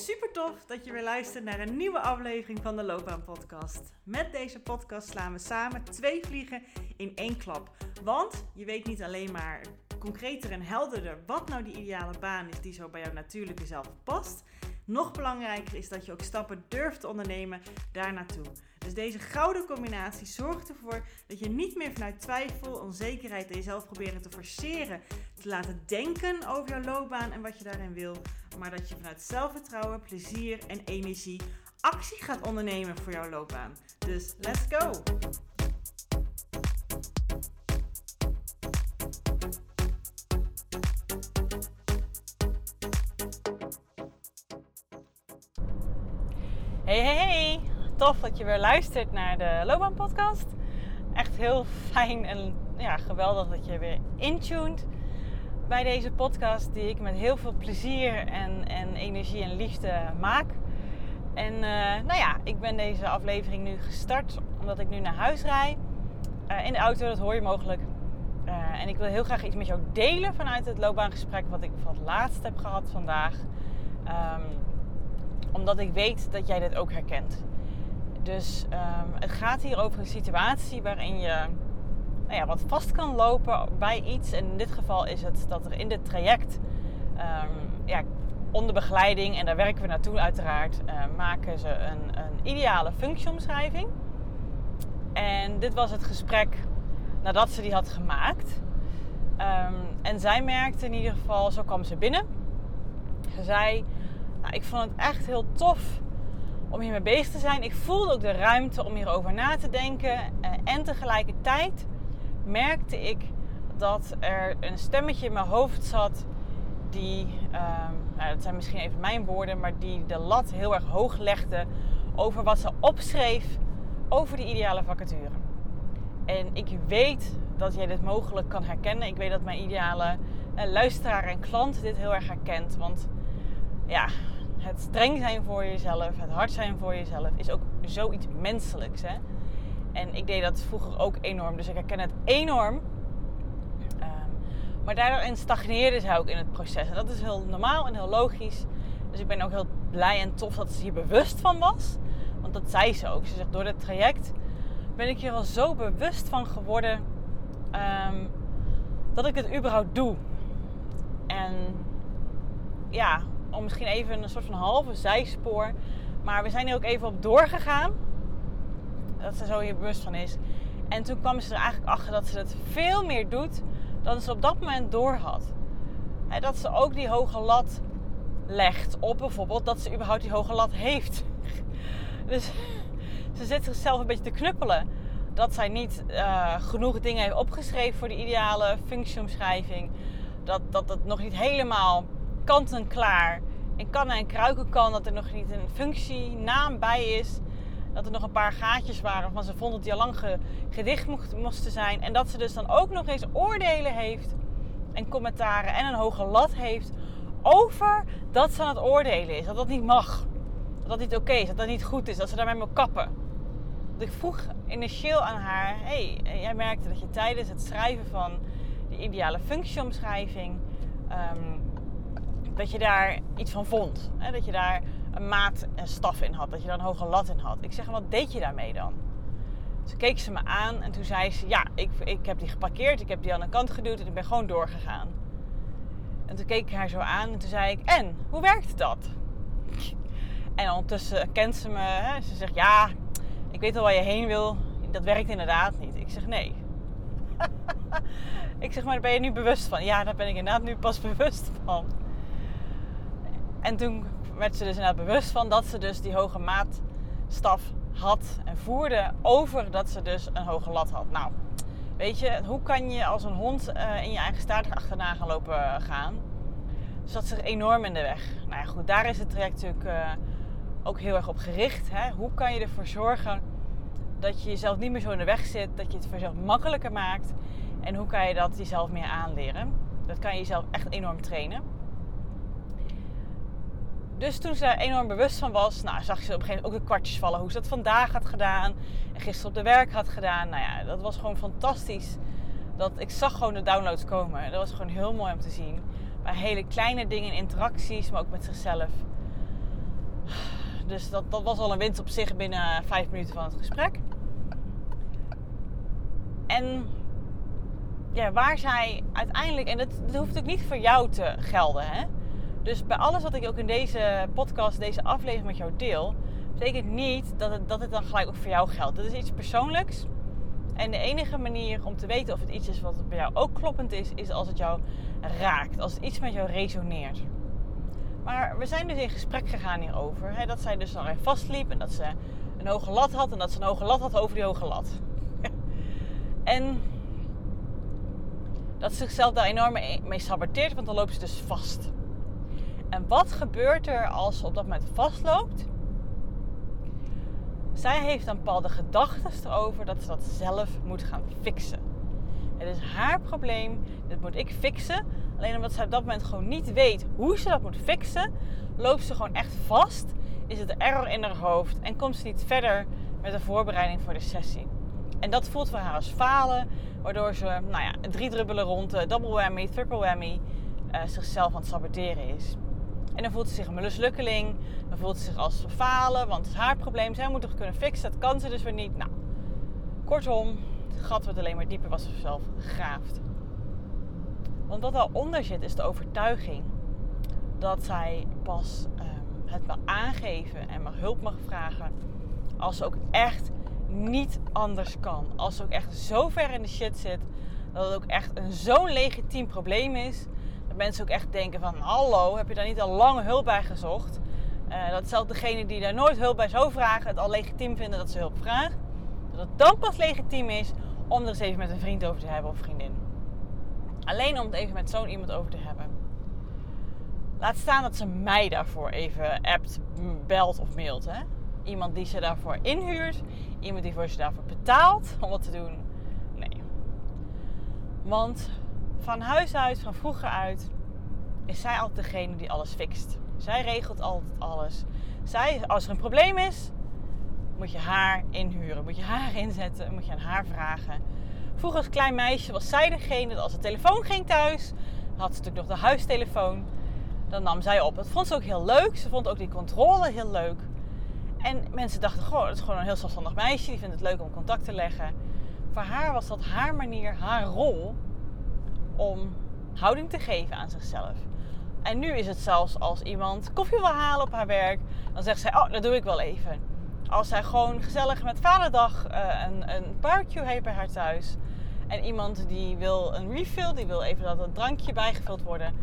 Super tof dat je weer luistert naar een nieuwe aflevering van de Loopbaan Podcast. Met deze podcast slaan we samen twee vliegen in één klap. Want je weet niet alleen maar concreter en helderder wat nou die ideale baan is die zo bij jouw natuurlijke zelf past. Nog belangrijker is dat je ook stappen durft te ondernemen daar naartoe. Dus deze gouden combinatie zorgt ervoor dat je niet meer vanuit twijfel, onzekerheid en jezelf proberen te forceren te laten denken over jouw loopbaan en wat je daarin wil, maar dat je vanuit zelfvertrouwen, plezier en energie actie gaat ondernemen voor jouw loopbaan. Dus let's go! Hey, hey, hey! Tof dat je weer luistert naar de Loopbaan Podcast. Echt heel fijn en ja, geweldig dat je weer intuned bij deze podcast die ik met heel veel plezier en, en energie en liefde maak. En uh, nou ja, ik ben deze aflevering nu gestart omdat ik nu naar huis rijd. Uh, in de auto, dat hoor je mogelijk. Uh, en ik wil heel graag iets met jou delen vanuit het loopbaangesprek wat ik van het laatst heb gehad vandaag. Um, omdat ik weet dat jij dit ook herkent. Dus um, het gaat hier over een situatie waarin je nou ja, wat vast kan lopen bij iets. En in dit geval is het dat er in dit traject, um, ja, onder begeleiding, en daar werken we naartoe uiteraard, uh, maken ze een, een ideale functieomschrijving. En dit was het gesprek nadat ze die had gemaakt. Um, en zij merkte in ieder geval, zo kwam ze binnen. Ze zei, nou, ik vond het echt heel tof om hiermee bezig te zijn. Ik voelde ook de ruimte om hierover na te denken. Uh, en tegelijkertijd merkte ik dat er een stemmetje in mijn hoofd zat die, um, nou, dat zijn misschien even mijn woorden, maar die de lat heel erg hoog legde over wat ze opschreef over die ideale vacature. En ik weet dat jij dit mogelijk kan herkennen. Ik weet dat mijn ideale uh, luisteraar en klant dit heel erg herkent. Want ja, het streng zijn voor jezelf, het hard zijn voor jezelf, is ook zoiets menselijks. Hè? En ik deed dat vroeger ook enorm, dus ik herken het enorm. Um, maar daarin stagneerde zij ook in het proces. En dat is heel normaal en heel logisch. Dus ik ben ook heel blij en tof dat ze hier bewust van was. Want dat zei ze ook. Ze zegt, door dit traject ben ik hier al zo bewust van geworden um, dat ik het überhaupt doe. En ja, om misschien even een soort van halve zijspoor. Maar we zijn er ook even op doorgegaan. Dat ze zo hier bewust van is. En toen kwam ze er eigenlijk achter dat ze het veel meer doet dan ze op dat moment door had. Dat ze ook die hoge lat legt op bijvoorbeeld dat ze überhaupt die hoge lat heeft. Dus ze zit zichzelf een beetje te knuppelen. Dat zij niet uh, genoeg dingen heeft opgeschreven voor de ideale functieomschrijving. Dat, dat het nog niet helemaal kant en klaar in kannen en kruiken kan. Dat er nog niet een functienaam bij is. Dat er nog een paar gaatjes waren van ze vond dat die al lang ge, gedicht mocht, moesten zijn. En dat ze dus dan ook nog eens oordelen heeft en commentaren en een hoge lat heeft over dat ze aan het oordelen is. Dat dat niet mag. Dat dat niet oké is. Dat dat niet goed is. Dat ze daarmee moet kappen. Dat ik vroeg initieel aan haar: hey, jij merkte dat je tijdens het schrijven van de ideale functieomschrijving. Um, dat je daar iets van vond. Hè? Dat je daar een maat en staf in had. Dat je daar een hoge lat in had. Ik zeg, wat deed je daarmee dan? Ze keek ze me aan en toen zei ze, ja, ik, ik heb die geparkeerd. Ik heb die aan de kant geduwd en ik ben gewoon doorgegaan. En toen keek ik haar zo aan en toen zei ik, en, hoe werkt dat? En ondertussen kent ze me. Hè? Ze zegt, ja, ik weet al waar je heen wil. Dat werkt inderdaad niet. Ik zeg, nee. ik zeg, maar daar ben je nu bewust van? Ja, daar ben ik inderdaad nu pas bewust van. En toen werd ze dus inderdaad bewust van dat ze dus die hoge maatstaf had en voerde over dat ze dus een hoge lat had. Nou, weet je, hoe kan je als een hond uh, in je eigen staart achterna gaan lopen gaan? Dus dat zich enorm in de weg. Nou ja, goed, daar is het traject natuurlijk uh, ook heel erg op gericht. Hè? Hoe kan je ervoor zorgen dat je jezelf niet meer zo in de weg zit, dat je het voor jezelf makkelijker maakt? En hoe kan je dat jezelf meer aanleren? Dat kan je jezelf echt enorm trainen. Dus toen ze enorm bewust van was, nou, zag ze op een gegeven moment ook de kwartjes vallen. Hoe ze dat vandaag had gedaan. En gisteren op de werk had gedaan. Nou ja, dat was gewoon fantastisch. Dat, ik zag gewoon de downloads komen. Dat was gewoon heel mooi om te zien. Bij hele kleine dingen, interacties, maar ook met zichzelf. Dus dat, dat was al een winst op zich binnen vijf minuten van het gesprek. En ja, waar zij uiteindelijk, en dat, dat hoeft ook niet voor jou te gelden. Hè? Dus bij alles wat ik ook in deze podcast, deze aflevering met jou deel, betekent niet dat het, dat het dan gelijk ook voor jou geldt. Dat is iets persoonlijks. En de enige manier om te weten of het iets is wat bij jou ook kloppend is, is als het jou raakt. Als het iets met jou resoneert. Maar we zijn dus in gesprek gegaan hierover. Hè, dat zij dus even vastliep en dat ze een hoge lat had. En dat ze een hoge lat had over die hoge lat. en dat ze zichzelf daar enorm mee saboteert, want dan loopt ze dus vast. En wat gebeurt er als ze op dat moment vastloopt? Zij heeft dan bepaalde gedachten erover dat ze dat zelf moet gaan fixen. Het is haar probleem, dit moet ik fixen. Alleen omdat ze op dat moment gewoon niet weet hoe ze dat moet fixen, loopt ze gewoon echt vast. Is het error in haar hoofd en komt ze niet verder met de voorbereiding voor de sessie. En dat voelt voor haar als falen, waardoor ze nou ja, drie drubbelen rond, uh, double whammy, triple whammy, uh, zichzelf aan het saboteren is. En dan voelt ze zich een mislukkeling, dan voelt ze zich als falen, want het is haar probleem. Zij moet het kunnen fixen, dat kan ze dus weer niet. Nou, kortom, het gat wordt alleen maar dieper was ze zelf graaft. Want wat daaronder zit is de overtuiging dat zij pas um, het mag aangeven en mag hulp mag vragen als ze ook echt niet anders kan. Als ze ook echt zo ver in de shit zit dat het ook echt een zo'n legitiem probleem is. Dat mensen ook echt denken van hallo, heb je daar niet al lang hulp bij gezocht? Uh, dat zelfs degene die daar nooit hulp bij zou vragen het al legitiem vinden dat ze hulp vraagt. Dat het dan pas legitiem is om er eens even met een vriend over te hebben of vriendin. Alleen om het even met zo'n iemand over te hebben. Laat staan dat ze mij daarvoor even appt, belt of mailt. Hè? Iemand die ze daarvoor inhuurt. Iemand die voor ze daarvoor betaalt om wat te doen. Nee. Want van huis uit, van vroeger uit, is zij altijd degene die alles fixt. Zij regelt altijd alles. Zij, als er een probleem is, moet je haar inhuren. Moet je haar inzetten, moet je aan haar vragen. Vroeger als klein meisje was zij degene dat als de telefoon ging thuis, had ze natuurlijk nog de huistelefoon. Dan nam zij op. Dat vond ze ook heel leuk. Ze vond ook die controle heel leuk. En mensen dachten, goh, dat is gewoon een heel zelfstandig meisje. Die vindt het leuk om contact te leggen. Voor haar was dat haar manier, haar rol om houding te geven aan zichzelf. En nu is het zelfs als iemand koffie wil halen op haar werk, dan zegt zij, oh, dat doe ik wel even. Als zij gewoon gezellig met vaderdag uh, een, een barbecue heeft bij haar thuis. En iemand die wil een refill, die wil even dat het drankje bijgevuld worden.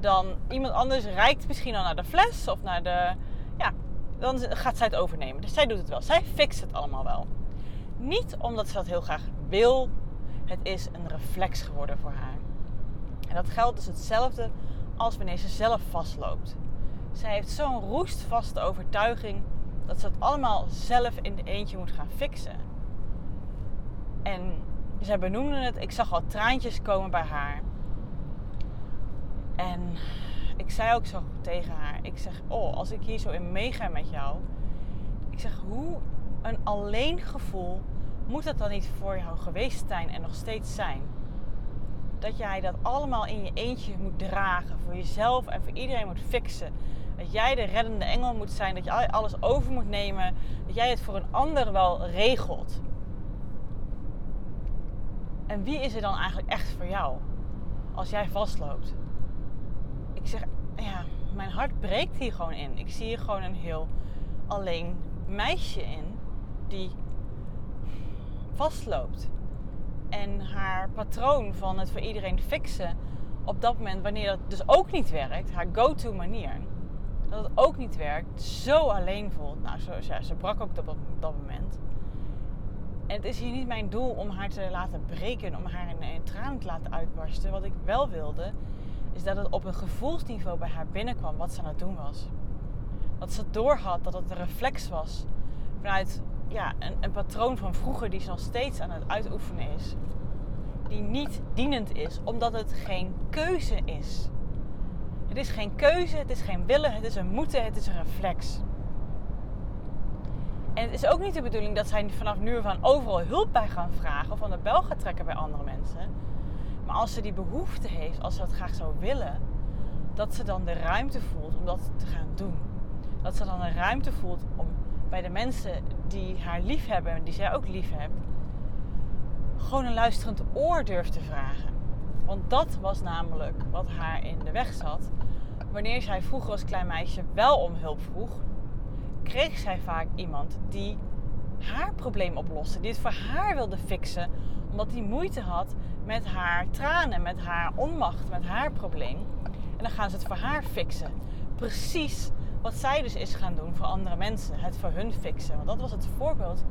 Dan iemand anders reikt misschien al naar de fles of naar de... Ja, dan gaat zij het overnemen. Dus zij doet het wel. Zij fixt het allemaal wel. Niet omdat ze dat heel graag wil. Het is een reflex geworden voor haar. En dat geldt dus hetzelfde als wanneer ze zelf vastloopt. Zij heeft zo'n roestvaste overtuiging dat ze het allemaal zelf in de eentje moet gaan fixen. En zij benoemde het, ik zag al traantjes komen bij haar. En ik zei ook zo tegen haar, ik zeg, oh, als ik hier zo in meega met jou. Ik zeg, hoe een alleen gevoel moet het dan niet voor jou geweest zijn en nog steeds zijn? Dat jij dat allemaal in je eentje moet dragen, voor jezelf en voor iedereen moet fixen. Dat jij de reddende engel moet zijn, dat je alles over moet nemen, dat jij het voor een ander wel regelt. En wie is er dan eigenlijk echt voor jou als jij vastloopt? Ik zeg, ja, mijn hart breekt hier gewoon in. Ik zie hier gewoon een heel alleen meisje in die vastloopt. En haar patroon van het voor iedereen fixen op dat moment, wanneer dat dus ook niet werkt, haar go-to manier, dat het ook niet werkt, zo alleen voelt. Nou, zo, ja, ze brak ook op dat moment. En het is hier niet mijn doel om haar te laten breken, om haar in, een tranen te laten uitbarsten. Wat ik wel wilde, is dat het op een gevoelsniveau bij haar binnenkwam wat ze aan het doen was. Dat ze doorhad dat het een reflex was vanuit ja, een, een patroon van vroeger die ze nog steeds aan het uitoefenen is. Die niet dienend is, omdat het geen keuze is. Het is geen keuze, het is geen willen, het is een moeten, het is een reflex. En het is ook niet de bedoeling dat zij vanaf nu van overal hulp bij gaan vragen of aan de bel gaat trekken bij andere mensen. Maar als ze die behoefte heeft, als ze dat graag zou willen, dat ze dan de ruimte voelt om dat te gaan doen. dat ze dan een ruimte voelt om bij de mensen die haar lief hebben en die zij ook lief hebt, gewoon een luisterend oor durft te vragen. Want dat was namelijk wat haar in de weg zat. Wanneer zij vroeger als klein meisje wel om hulp vroeg, kreeg zij vaak iemand die haar probleem oploste, die het voor haar wilde fixen, omdat die moeite had met haar tranen, met haar onmacht, met haar probleem. En dan gaan ze het voor haar fixen. Precies wat zij dus is gaan doen voor andere mensen. Het voor hun fixen. Want dat was het voorbeeld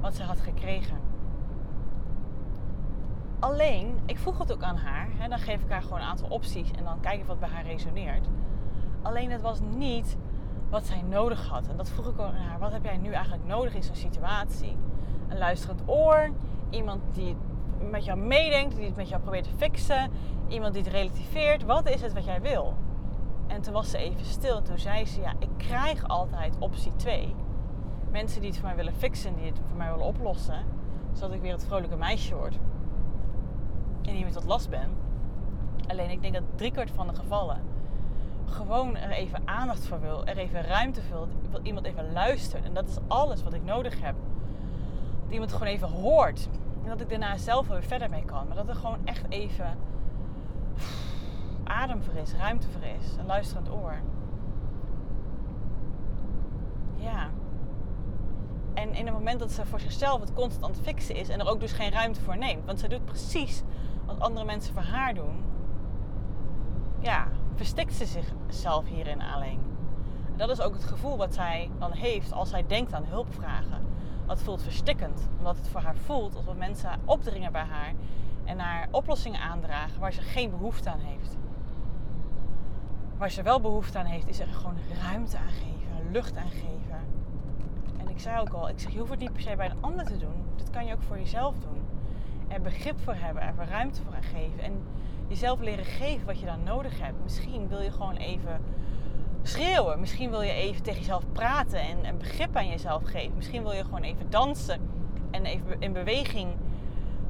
wat ze had gekregen. Alleen, ik vroeg het ook aan haar. Hè, dan geef ik haar gewoon een aantal opties en dan kijk ik wat bij haar resoneert. Alleen het was niet wat zij nodig had. En dat vroeg ik ook aan haar. Wat heb jij nu eigenlijk nodig in zo'n situatie? Een luisterend oor. Iemand die met jou meedenkt, die het met jou probeert te fixen. Iemand die het relativeert. Wat is het wat jij wil? En toen was ze even stil. En toen zei ze, ja, ik krijg altijd optie 2. Mensen die het voor mij willen fixen, die het voor mij willen oplossen. Zodat ik weer het vrolijke meisje word. En niet meer tot last ben. Alleen ik denk dat driekwart van de gevallen gewoon er even aandacht voor wil. Er even ruimte voor wil. Iemand even luistert. En dat is alles wat ik nodig heb. Dat iemand gewoon even hoort. En dat ik daarna zelf weer verder mee kan. Maar dat er gewoon echt even adem voor is, is. Een luisterend oor. Ja. En in het moment dat ze voor zichzelf het constant fixen is en er ook dus geen ruimte voor neemt. Want ze doet precies wat andere mensen voor haar doen. Ja, verstikt ze zichzelf hierin alleen. dat is ook het gevoel wat zij dan heeft als zij denkt aan hulpvragen. Dat voelt verstikkend, omdat het voor haar voelt alsof mensen opdringen bij haar en haar oplossingen aandragen waar ze geen behoefte aan heeft. Waar ze wel behoefte aan heeft, is er gewoon ruimte aan geven, lucht aan geven. En ik zei ook al, ik zeg, je hoeft het niet per se bij een ander te doen. Dit kan je ook voor jezelf doen. Er begrip voor hebben, er ruimte voor geven. En jezelf leren geven wat je dan nodig hebt. Misschien wil je gewoon even schreeuwen. Misschien wil je even tegen jezelf praten en een begrip aan jezelf geven. Misschien wil je gewoon even dansen en even in beweging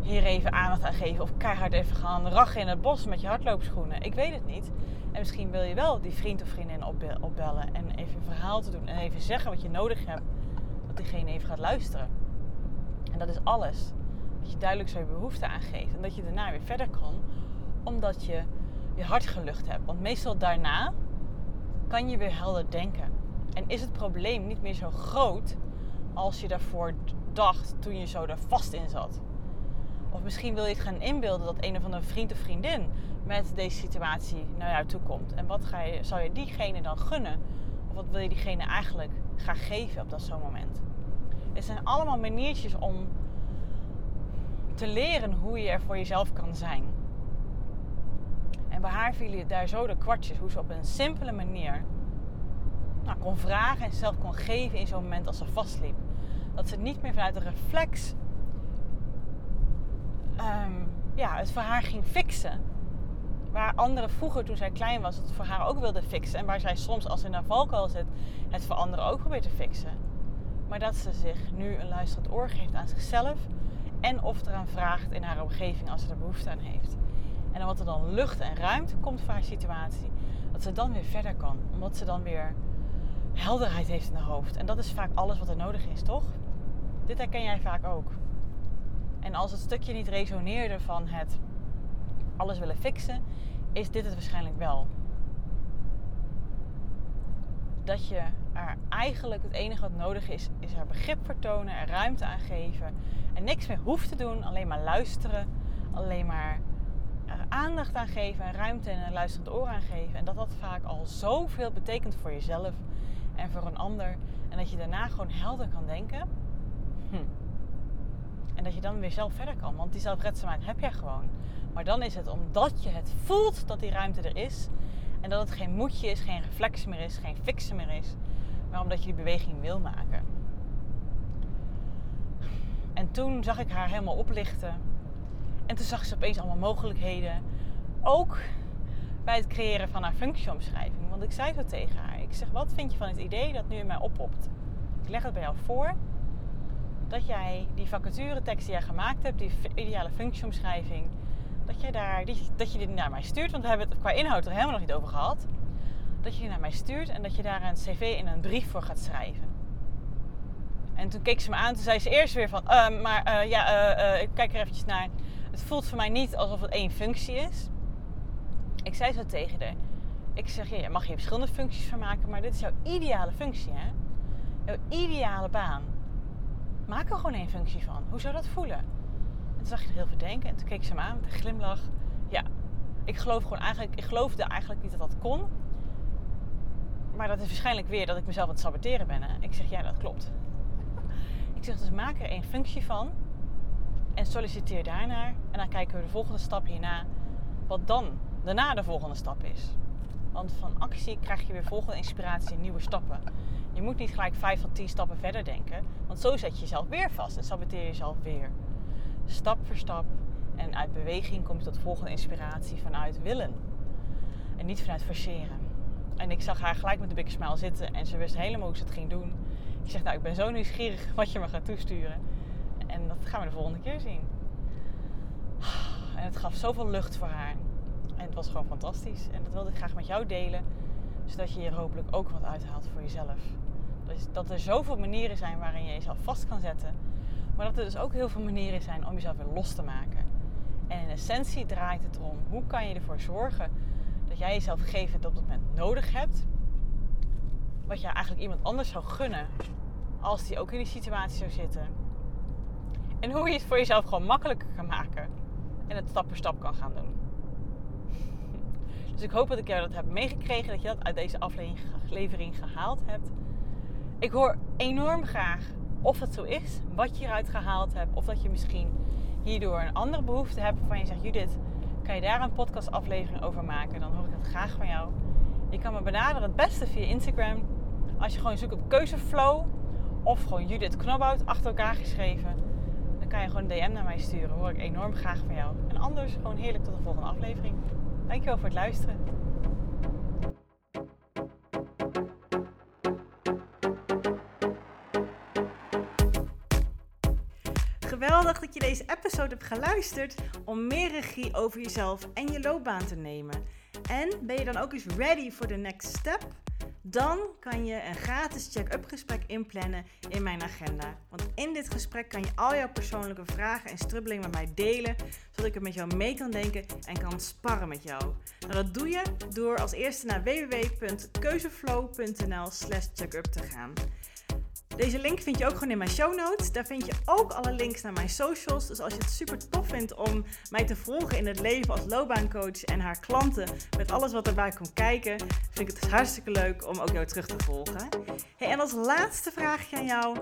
hier even aandacht aan geven. Of keihard even gaan rachen in het bos met je hardloopschoenen. Ik weet het niet. En misschien wil je wel die vriend of vriendin opbellen en even een verhaal te doen. En even zeggen wat je nodig hebt. Dat diegene even gaat luisteren. En dat is alles. Dat je duidelijk zo je behoefte aangeeft. En dat je daarna weer verder kan. Omdat je je hart gelucht hebt. Want meestal daarna kan je weer helder denken. En is het probleem niet meer zo groot als je daarvoor dacht toen je zo er vast in zat. Of misschien wil je het gaan inbeelden dat een of andere vriend of vriendin met deze situatie naar jou toe komt. En wat ga je, zou je diegene dan gunnen? Of wat wil je diegene eigenlijk gaan geven op dat zo'n moment? Het zijn allemaal maniertjes om te leren hoe je er voor jezelf kan zijn. En bij haar vielen daar zo de kwartjes, hoe ze op een simpele manier nou, kon vragen en zelf kon geven in zo'n moment als ze vastliep. Dat ze niet meer vanuit een reflex um, ja, het voor haar ging fixen. Waar anderen vroeger, toen zij klein was, het voor haar ook wilden fixen. En waar zij soms, als ze in een valkuil zit, het voor anderen ook probeert te fixen. Maar dat ze zich nu een luisterend oor geeft aan zichzelf. En of eraan vraagt in haar omgeving als ze er behoefte aan heeft. En wat er dan lucht en ruimte komt voor haar situatie. Dat ze dan weer verder kan. Omdat ze dan weer helderheid heeft in haar hoofd. En dat is vaak alles wat er nodig is, toch? Dit herken jij vaak ook. En als het stukje niet resoneerde van het alles willen fixen, is dit het waarschijnlijk wel. Dat je er eigenlijk het enige wat nodig is, is er begrip vertonen, er ruimte aan geven. En niks meer hoeft te doen, alleen maar luisteren, alleen maar er aandacht aan geven en ruimte en een luisterend oor aan geven. En dat dat vaak al zoveel betekent voor jezelf en voor een ander. En dat je daarna gewoon helder kan denken. Hm, en dat je dan weer zelf verder kan. Want die zelfredzaamheid heb jij gewoon. Maar dan is het omdat je het voelt dat die ruimte er is. En dat het geen moedje is, geen reflex meer is, geen fixen meer is. Maar omdat je die beweging wil maken. En toen zag ik haar helemaal oplichten. En toen zag ze opeens allemaal mogelijkheden. Ook bij het creëren van haar functieomschrijving. Want ik zei zo tegen haar. Ik zeg, wat vind je van het idee dat nu in mij oppopt? Ik leg het bij jou voor dat jij die vacature tekst die jij gemaakt hebt, die ideale functieomschrijving, dat, jij daar, die, dat je die naar mij stuurt. Want we hebben het qua inhoud er helemaal nog niet over gehad. dat je die naar mij stuurt en dat je daar een cv en een brief voor gaat schrijven. En toen keek ze me aan, toen zei ze eerst weer van, "Eh, maar eh, ja, eh, eh, ik kijk er eventjes naar. Het voelt voor mij niet alsof het één functie is. Ik zei zo tegen haar, ik zeg, ja, je mag hier verschillende functies van maken, maar dit is jouw ideale functie, hè? Jouw ideale baan. Maak er gewoon één functie van. Hoe zou dat voelen? En toen zag je er heel veel denken en toen keek ze me aan met een glimlach. Ja, ik geloof gewoon eigenlijk, ik geloofde eigenlijk niet dat dat kon. Maar dat is waarschijnlijk weer dat ik mezelf aan het saboteren ben. Ik zeg, ja, dat klopt. Ik zeg, dus maak er één functie van. En solliciteer daarnaar. En dan kijken we de volgende stap hierna. Wat dan daarna de volgende stap is. Want van actie krijg je weer volgende inspiratie en nieuwe stappen. Je moet niet gelijk vijf tot tien stappen verder denken. Want zo zet je jezelf weer vast en saboteer je jezelf weer. Stap voor stap. En uit beweging kom je tot volgende inspiratie vanuit willen. En niet vanuit forceren. En ik zag haar gelijk met de big smile zitten en ze wist helemaal hoe ze het ging doen. Ik zeg, nou, ik ben zo nieuwsgierig wat je me gaat toesturen. En dat gaan we de volgende keer zien. En het gaf zoveel lucht voor haar. En het was gewoon fantastisch. En dat wilde ik graag met jou delen. Zodat je hier hopelijk ook wat uithaalt voor jezelf. Dat er zoveel manieren zijn waarin je jezelf vast kan zetten. Maar dat er dus ook heel veel manieren zijn om jezelf weer los te maken. En in essentie draait het om hoe kan je ervoor zorgen dat jij jezelf geeft wat op dat moment nodig hebt. Wat je eigenlijk iemand anders zou gunnen als die ook in die situatie zou zitten. En hoe je het voor jezelf gewoon makkelijker kan maken. En het stap voor stap kan gaan doen. Dus ik hoop dat ik jou dat heb meegekregen. Dat je dat uit deze aflevering gehaald hebt. Ik hoor enorm graag of het zo is. Wat je eruit gehaald hebt. Of dat je misschien hierdoor een andere behoefte hebt. Van je zegt Judith, kan je daar een podcastaflevering over maken? Dan hoor ik het graag van jou. Je kan me benaderen het beste via Instagram. Als je gewoon zoekt op keuzeflow. Of gewoon Judith Knobhout achter elkaar geschreven dan kan je gewoon een DM naar mij sturen. Hoor ik enorm graag van jou. En anders gewoon heerlijk tot de volgende aflevering. Dankjewel voor het luisteren. Geweldig dat je deze episode hebt geluisterd om meer regie over jezelf en je loopbaan te nemen. En ben je dan ook eens ready for the next step? Dan kan je een gratis check-up gesprek inplannen in mijn agenda. Want in dit gesprek kan je al jouw persoonlijke vragen en strubbelingen met mij delen, zodat ik er met jou mee kan denken en kan sparren met jou. Nou, dat doe je door als eerste naar www.keuzeflow.nl/slash checkup te gaan. Deze link vind je ook gewoon in mijn show notes. Daar vind je ook alle links naar mijn socials. Dus als je het super tof vindt om mij te volgen in het leven als loopbaancoach en haar klanten met alles wat erbij komt kijken, vind ik het hartstikke leuk om ook jou terug te volgen. Hey, en als laatste vraagje aan jou.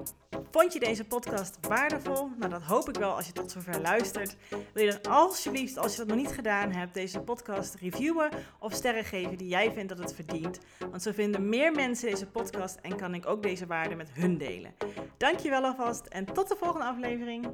Vond je deze podcast waardevol? Nou, dat hoop ik wel als je tot zover luistert. Wil je dan alsjeblieft, als je dat nog niet gedaan hebt, deze podcast reviewen of sterren geven die jij vindt dat het verdient? Want zo vinden meer mensen deze podcast en kan ik ook deze waarde met hun delen. Dankjewel alvast en tot de volgende aflevering.